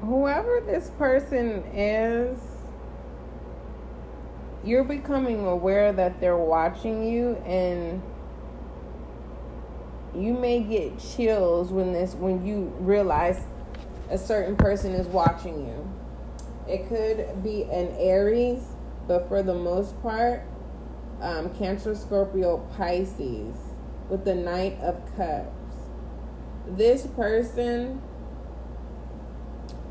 whoever this person is, you're becoming aware that they're watching you and you may get chills when this when you realize a certain person is watching you. It could be an Aries, but for the most part, um, Cancer, Scorpio, Pisces with the Knight of Cups. This person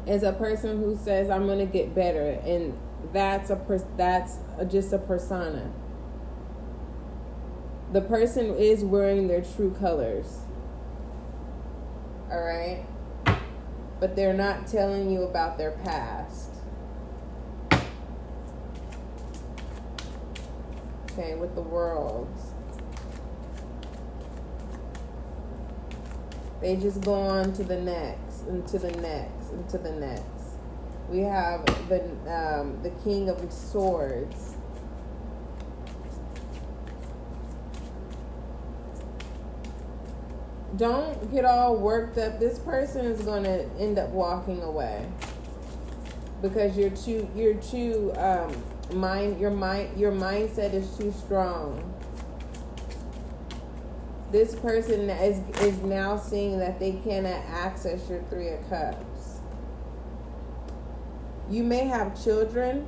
is a person who says, "I'm gonna get better," and that's a pers- that's just a persona. The person is wearing their true colors. All right, but they're not telling you about their past. Okay, with the worlds. They just go on to the next, and to the next, and to the next. We have the um, the King of Swords. Don't get all worked up. This person is going to end up walking away because you're too you're too um, mind your mind your mindset is too strong this person is is now seeing that they cannot access your three of cups. You may have children.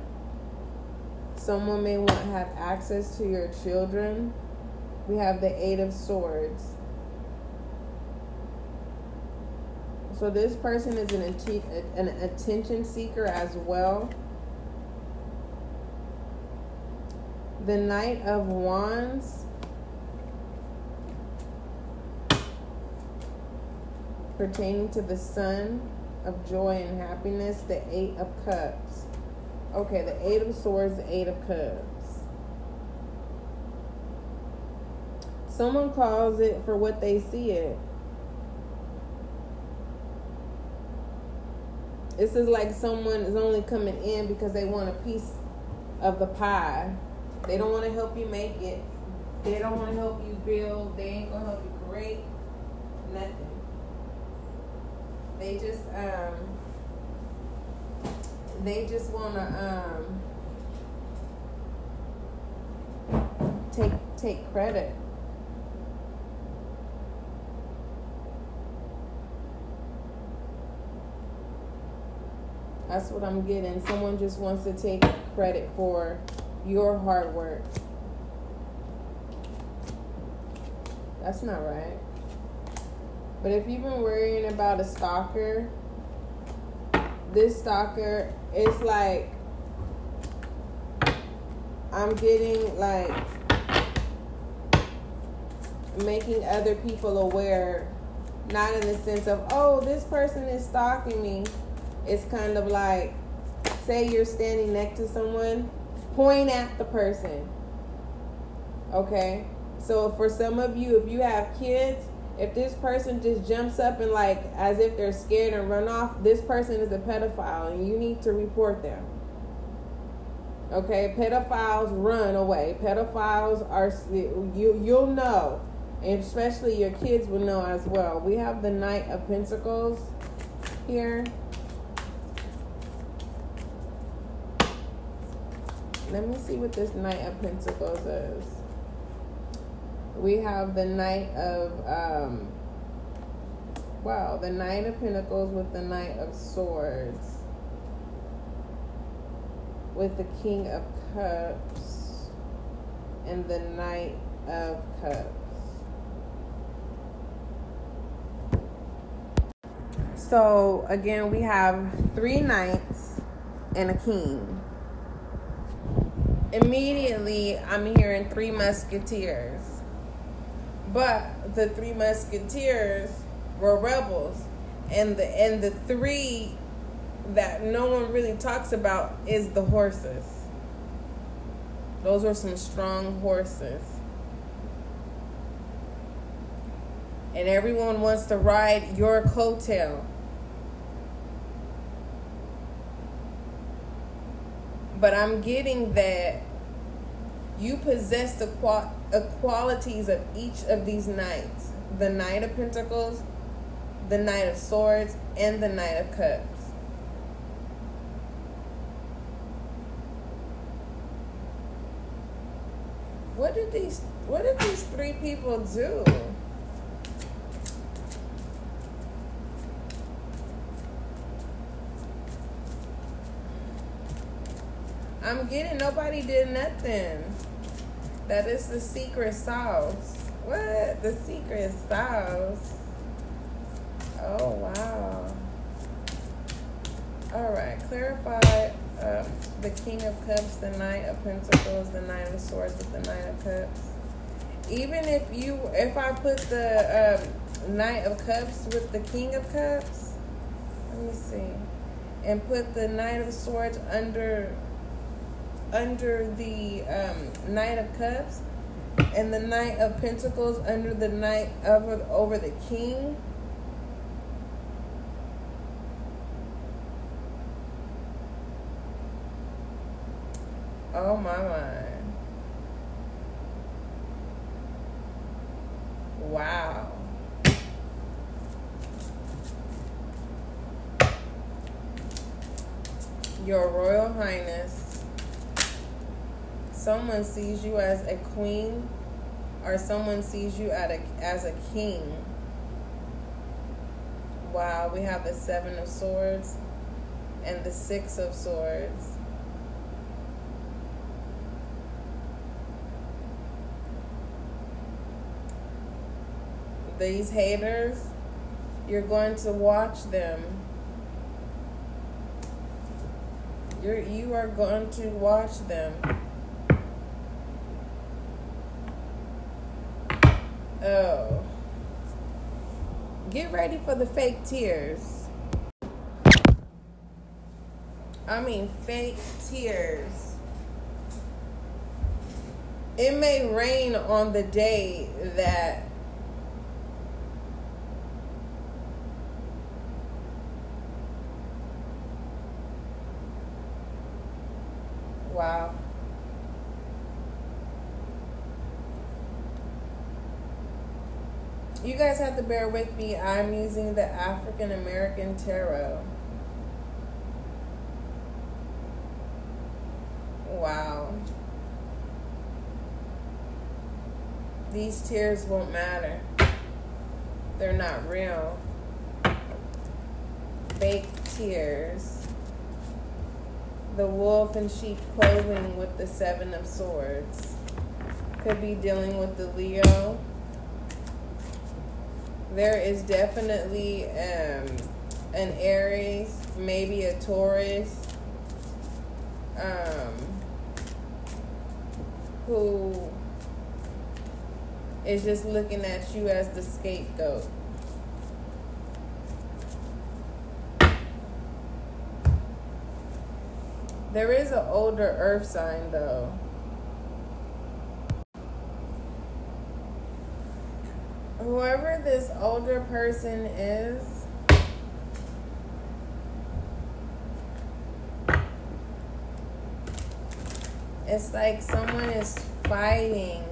Someone may want to have access to your children. We have the eight of swords. So this person is an, an attention seeker as well. The knight of wands pertaining to the sun of joy and happiness, the Eight of Cups. Okay, the Eight of Swords, the Eight of Cups. Someone calls it for what they see it. This is like someone is only coming in because they want a piece of the pie. They don't want to help you make it. They don't want to help you build. They ain't gonna help you create nothing. They just um they just wanna um take take credit. That's what I'm getting. Someone just wants to take credit for your hard work. That's not right. But if you've been worrying about a stalker, this stalker it's like I'm getting like making other people aware, not in the sense of, oh, this person is stalking me. It's kind of like, say you're standing next to someone, point at the person. Okay? So for some of you, if you have kids, if this person just jumps up and like as if they're scared and run off, this person is a pedophile and you need to report them. Okay, pedophiles run away. Pedophiles are you you'll know, and especially your kids will know as well. We have the Knight of Pentacles here. Let me see what this Knight of Pentacles is we have the Knight of, um, wow, the Knight of Pentacles with the Knight of Swords, with the King of Cups, and the Knight of Cups. So again, we have three knights and a king. Immediately, I'm hearing three musketeers. But the three musketeers were rebels. And the and the three that no one really talks about is the horses. Those were some strong horses. And everyone wants to ride your coattail. But I'm getting that you possess the qual- qualities of each of these knights: the Knight of Pentacles, the Knight of Swords, and the Knight of Cups. What did these what did these three people do? I'm getting nobody did nothing. That is the secret sauce. What? The secret sauce. Oh wow. Alright, clarify um, the King of Cups, the Knight of Pentacles, the Knight of Swords with the Knight of Cups. Even if you, if I put the um, Knight of Cups with the King of Cups, let me see, and put the Knight of Swords under under the um, Knight of Cups, and the Knight of Pentacles under the Knight over over the King Oh my mind. Wow. Your Royal Highness, someone sees you as a queen or someone sees you at a, as a king. Wow, we have the Seven of Swords and the Six of Swords. these haters, you're going to watch them. You're you are going to watch them. Oh. Get ready for the fake tears. I mean fake tears. It may rain on the day that Wow. You guys have to bear with me. I'm using the African American Tarot. Wow. These tears won't matter. They're not real. Fake tears the wolf in sheep clothing with the seven of swords. Could be dealing with the Leo. There is definitely um, an Aries, maybe a Taurus, um, who is just looking at you as the scapegoat. There is an older earth sign though. Whoever this older person is, it's like someone is fighting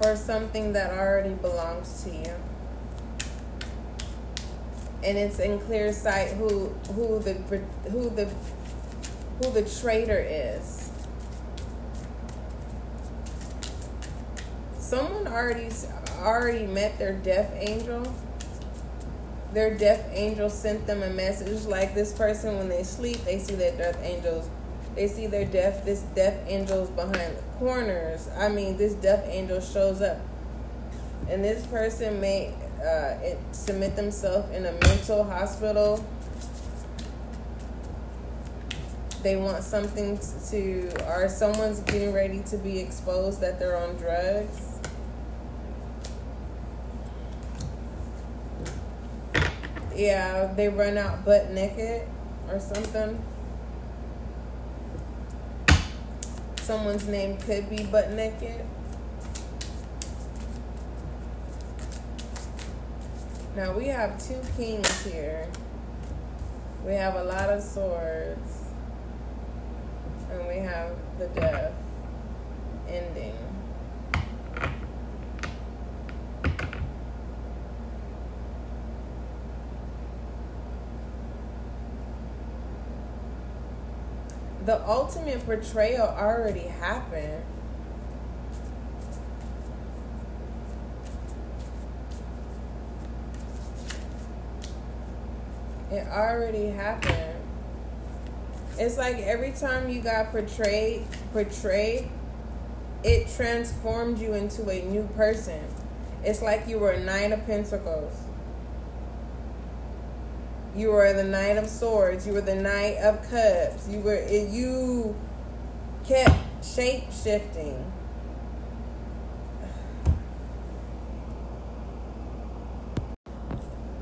for something that already belongs to you and it's in clear sight who who the who the who the traitor is. Someone already already met their death angel. Their death angel sent them a message like this person when they sleep, they see their death angels. They see their death this death angels behind the corners. I mean, this death angel shows up. And this person may uh, it, submit themselves in a mental hospital. They want something to, or someone's getting ready to be exposed that they're on drugs. Yeah, they run out butt naked or something. Someone's name could be butt naked. Now we have two kings here. We have a lot of swords. And we have the death ending. The ultimate betrayal already happened. It already happened. It's like every time you got portrayed, portrayed, it transformed you into a new person. It's like you were a Knight of Pentacles. You were the Knight of Swords. You were the Knight of Cups. You were you kept shape shifting.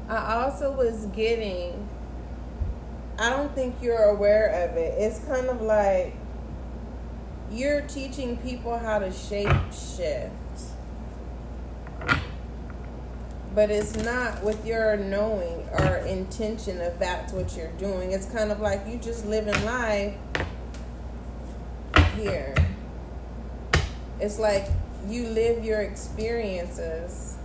I also was getting I don't think you're aware of it. It's kind of like you're teaching people how to shape shift. But it's not with your knowing or intention of that's what you're doing. It's kind of like you just living life here. It's like you live your experiences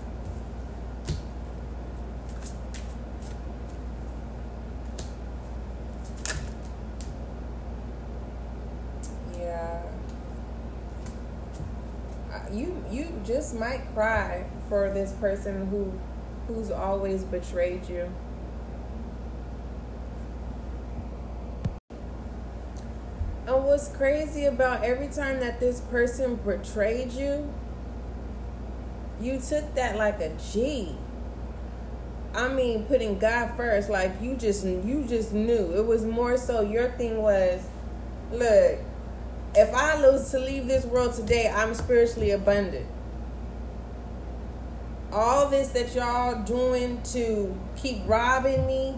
you you just might cry for this person who who's always betrayed you. And what's crazy about every time that this person betrayed you, you took that like a G. I mean, putting God first, like you just you just knew. It was more so your thing was, look, if I lose to leave this world today, I'm spiritually abundant. All this that y'all doing to keep robbing me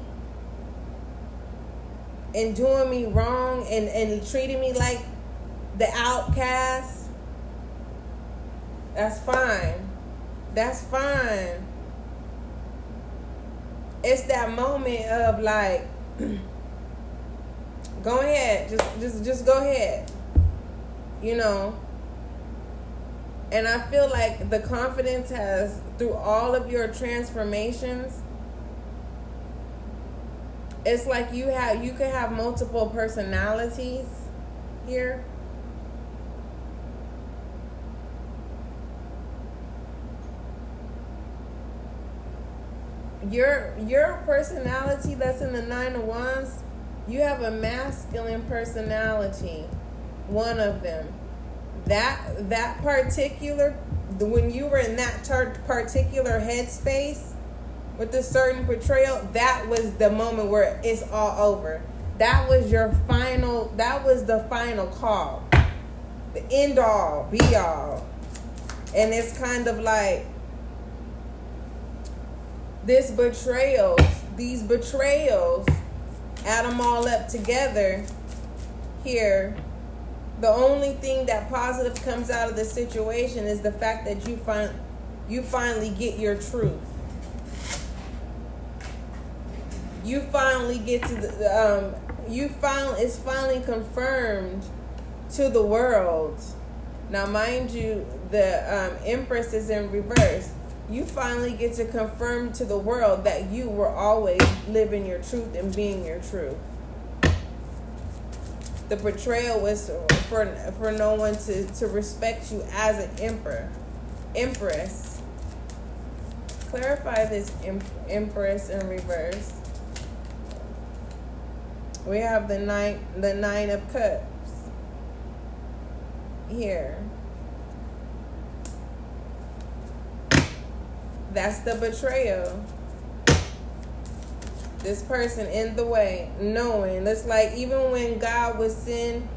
and doing me wrong and, and treating me like the outcast, that's fine. That's fine. It's that moment of like, go ahead, just just just go ahead you know. And I feel like the confidence has, through all of your transformations, it's like you have you could have multiple personalities here. Your your personality that's in the nine of wands, you have a masculine personality one of them. That that particular when you were in that particular headspace with a certain portrayal, that was the moment where it's all over. That was your final. That was the final call, the end all, be all, and it's kind of like this betrayals. These betrayals, add them all up together. Here, the only thing that positive comes out of the situation is the fact that you find you finally get your truth. You finally get to the um, you finally it's finally confirmed to the world. Now, mind you, the um, Empress is in reverse. You finally get to confirm to the world that you were always living your truth and being your truth the portrayal was for for no one to, to respect you as an emperor, empress. Clarify this empress in reverse. We have the nine the nine of cups here. That's the betrayal this person in the way, knowing. It's like even when God was sin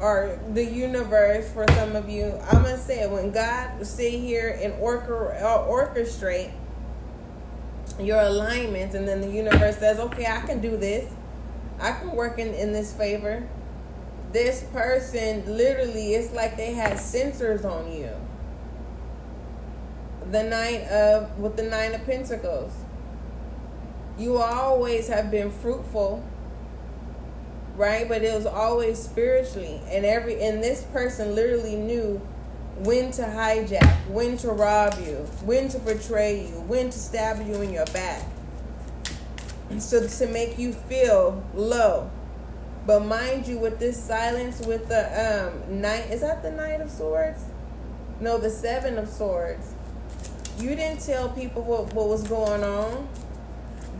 or the universe for some of you, I'm gonna say it, when God sit here and uh, orchestrate your alignments, and then the universe says, "Okay, I can do this. I can work in in this favor." This person literally, it's like they had sensors on you. The nine of with the nine of Pentacles you always have been fruitful right but it was always spiritually and every and this person literally knew when to hijack when to rob you when to betray you when to stab you in your back so to make you feel low But mind you, with this silence, with the um knight, is that the knight of swords? No, the seven of swords. You didn't tell people what, what was going on.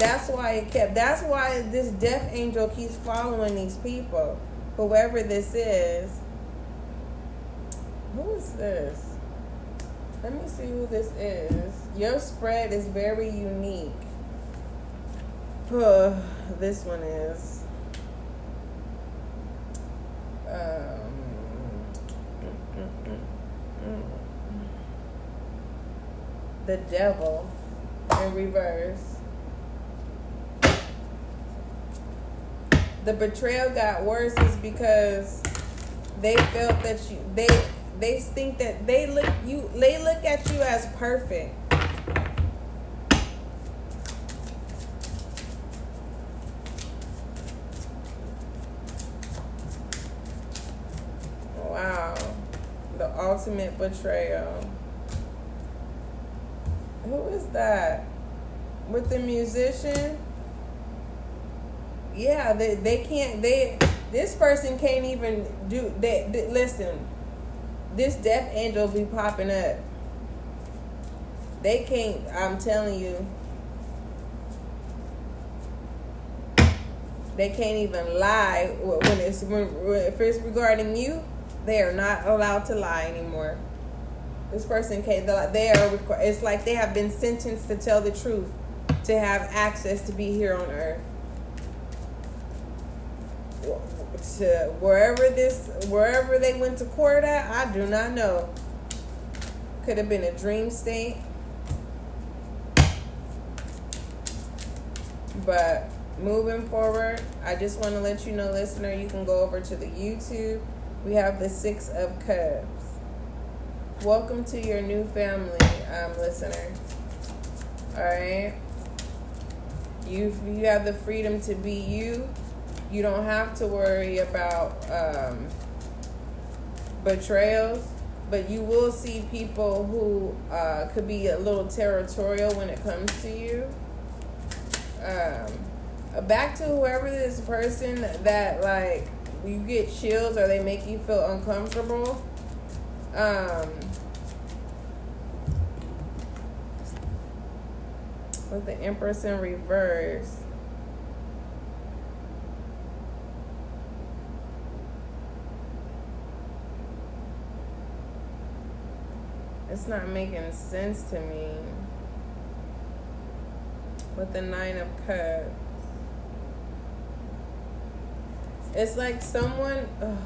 That's why it kept. That's why this death angel keeps following these people, whoever this is. Who is this? Let me see who this is. Your spread is very unique. Uh, this one is. Um, the devil in reverse. The betrayal got worse is because they felt that you they they think that they look you they look at you as perfect. Wow. The ultimate betrayal. Who is that? With the musician? Yeah, they, they can't they this person can't even do they listen this death angel be popping up. They can't. I'm telling you. They can't even lie when it's when, if it's regarding you. They are not allowed to lie anymore. This person can't. They are. It's like they have been sentenced to tell the truth, to have access to be here on earth to wherever this wherever they went to court at, I do not know. Could have been a dream state. But moving forward, I just want to let you know, listener, you can go over to the YouTube. We have the Six of Cups. Welcome to your new family, um, listener. All right. You you have the freedom to be you you don't have to worry about um, betrayals, but you will see people who uh, could be a little territorial when it comes to you. Um, back to whoever this person that like you get chills or they make you feel uncomfortable. Um, with the Empress in reverse. It's not making sense to me. With the Nine of Cups. It's like someone. Oh,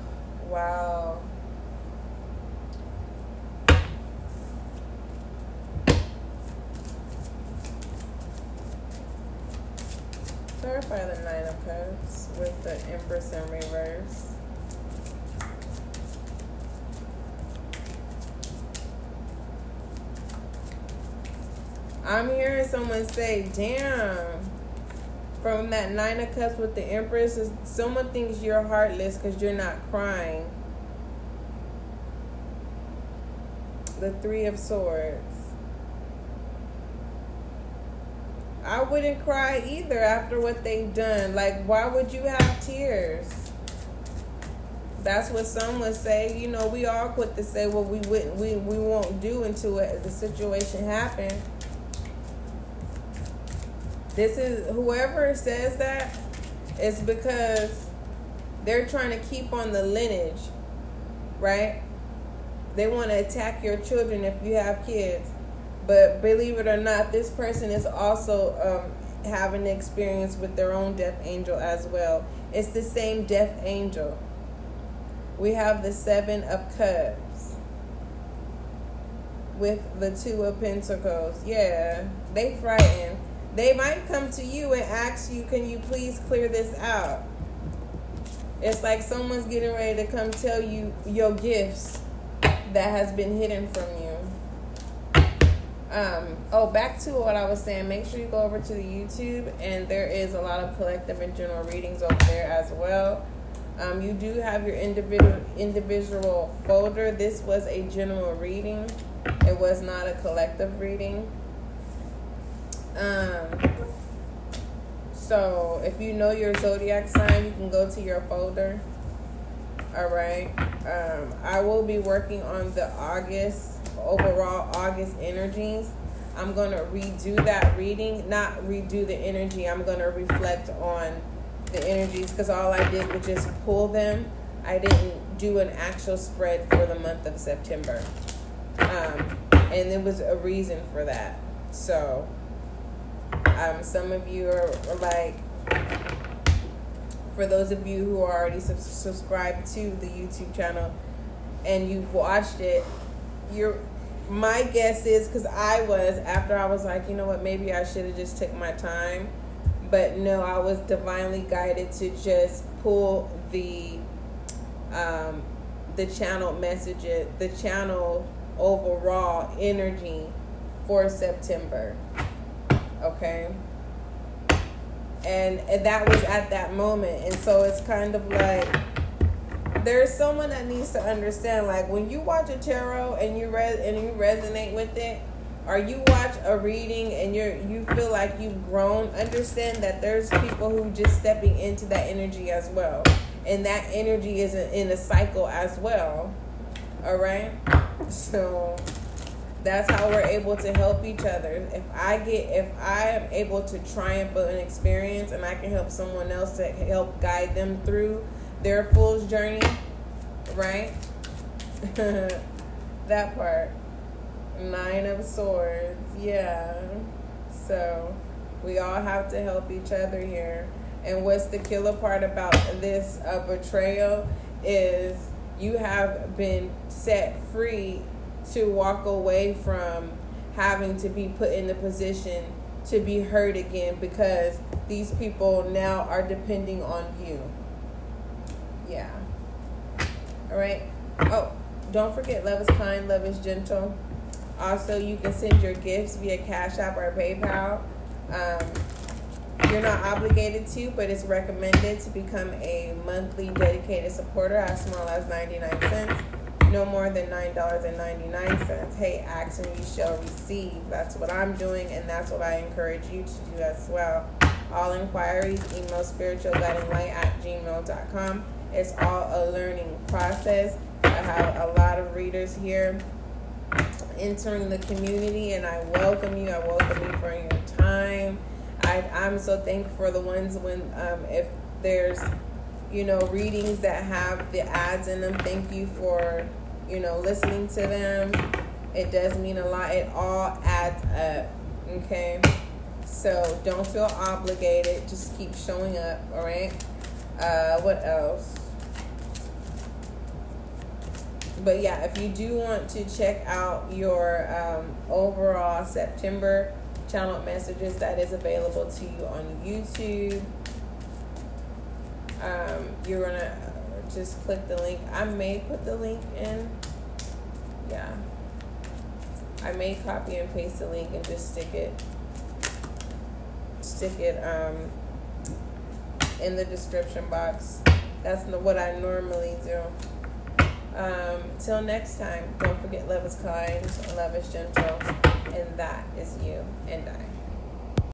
wow. Clarify the Nine of Cups with the Empress in reverse. I'm hearing someone say, damn, from that Nine of Cups with the Empress, someone thinks you're heartless because you're not crying. The Three of Swords. I wouldn't cry either after what they've done. Like, why would you have tears? That's what some would say. You know, we all quit to say what we wouldn't, we, we won't do until the situation happens. This is whoever says that is because they're trying to keep on the lineage, right? They want to attack your children if you have kids. But believe it or not, this person is also um, having experience with their own death angel as well. It's the same death angel. We have the Seven of Cups with the Two of Pentacles. Yeah, they frightened they might come to you and ask you, can you please clear this out? It's like someone's getting ready to come tell you your gifts that has been hidden from you. Um, oh, back to what I was saying. Make sure you go over to the YouTube, and there is a lot of collective and general readings over there as well. Um, you do have your individual individual folder. This was a general reading. It was not a collective reading. Um, So if you know your zodiac sign, you can go to your folder. All right. Um, I will be working on the August overall August energies. I'm gonna redo that reading, not redo the energy. I'm gonna reflect on the energies because all I did was just pull them. I didn't do an actual spread for the month of September, um, and there was a reason for that. So, um, some of you are, are like, for those of you who are already sub- subscribed to the YouTube channel and you've watched it, you're my guess is because I was after I was like, you know what, maybe I should have just took my time, but no, I was divinely guided to just pull the um, the channel messages, the channel overall energy for September. Okay. And, and that was at that moment. And so it's kind of like there's someone that needs to understand like when you watch a tarot and you read and you resonate with it or you watch a reading and you're you feel like you've grown understand that there's people who just stepping into that energy as well and that energy is in a cycle as well all right so that's how we're able to help each other if i get if i am able to triumph an experience and i can help someone else to help guide them through their fool's journey, right? that part. Nine of Swords, yeah. So we all have to help each other here. And what's the killer part about this uh, betrayal is you have been set free to walk away from having to be put in the position to be hurt again because these people now are depending on you. Yeah. All right. Oh, don't forget, love is kind, love is gentle. Also, you can send your gifts via Cash App or PayPal. Um, you're not obligated to, but it's recommended to become a monthly dedicated supporter as small as 99 cents. No more than $9.99. Hey, ask and you shall receive. That's what I'm doing, and that's what I encourage you to do as well. All inquiries, email spiritualguidinglight at gmail.com. It's all a learning process. I have a lot of readers here entering the community, and I welcome you. I welcome you for your time. I, I'm so thankful for the ones when um, if there's you know readings that have the ads in them. Thank you for you know listening to them. It does mean a lot. It all adds up. Okay. So don't feel obligated. Just keep showing up. All right. Uh, what else? But yeah, if you do want to check out your um, overall September channel messages, that is available to you on YouTube. Um, you're gonna just click the link. I may put the link in. Yeah. I may copy and paste the link and just stick it stick it um, in the description box. That's what I normally do. Um, till next time, don't forget love is kind, love is gentle, and that is you and I.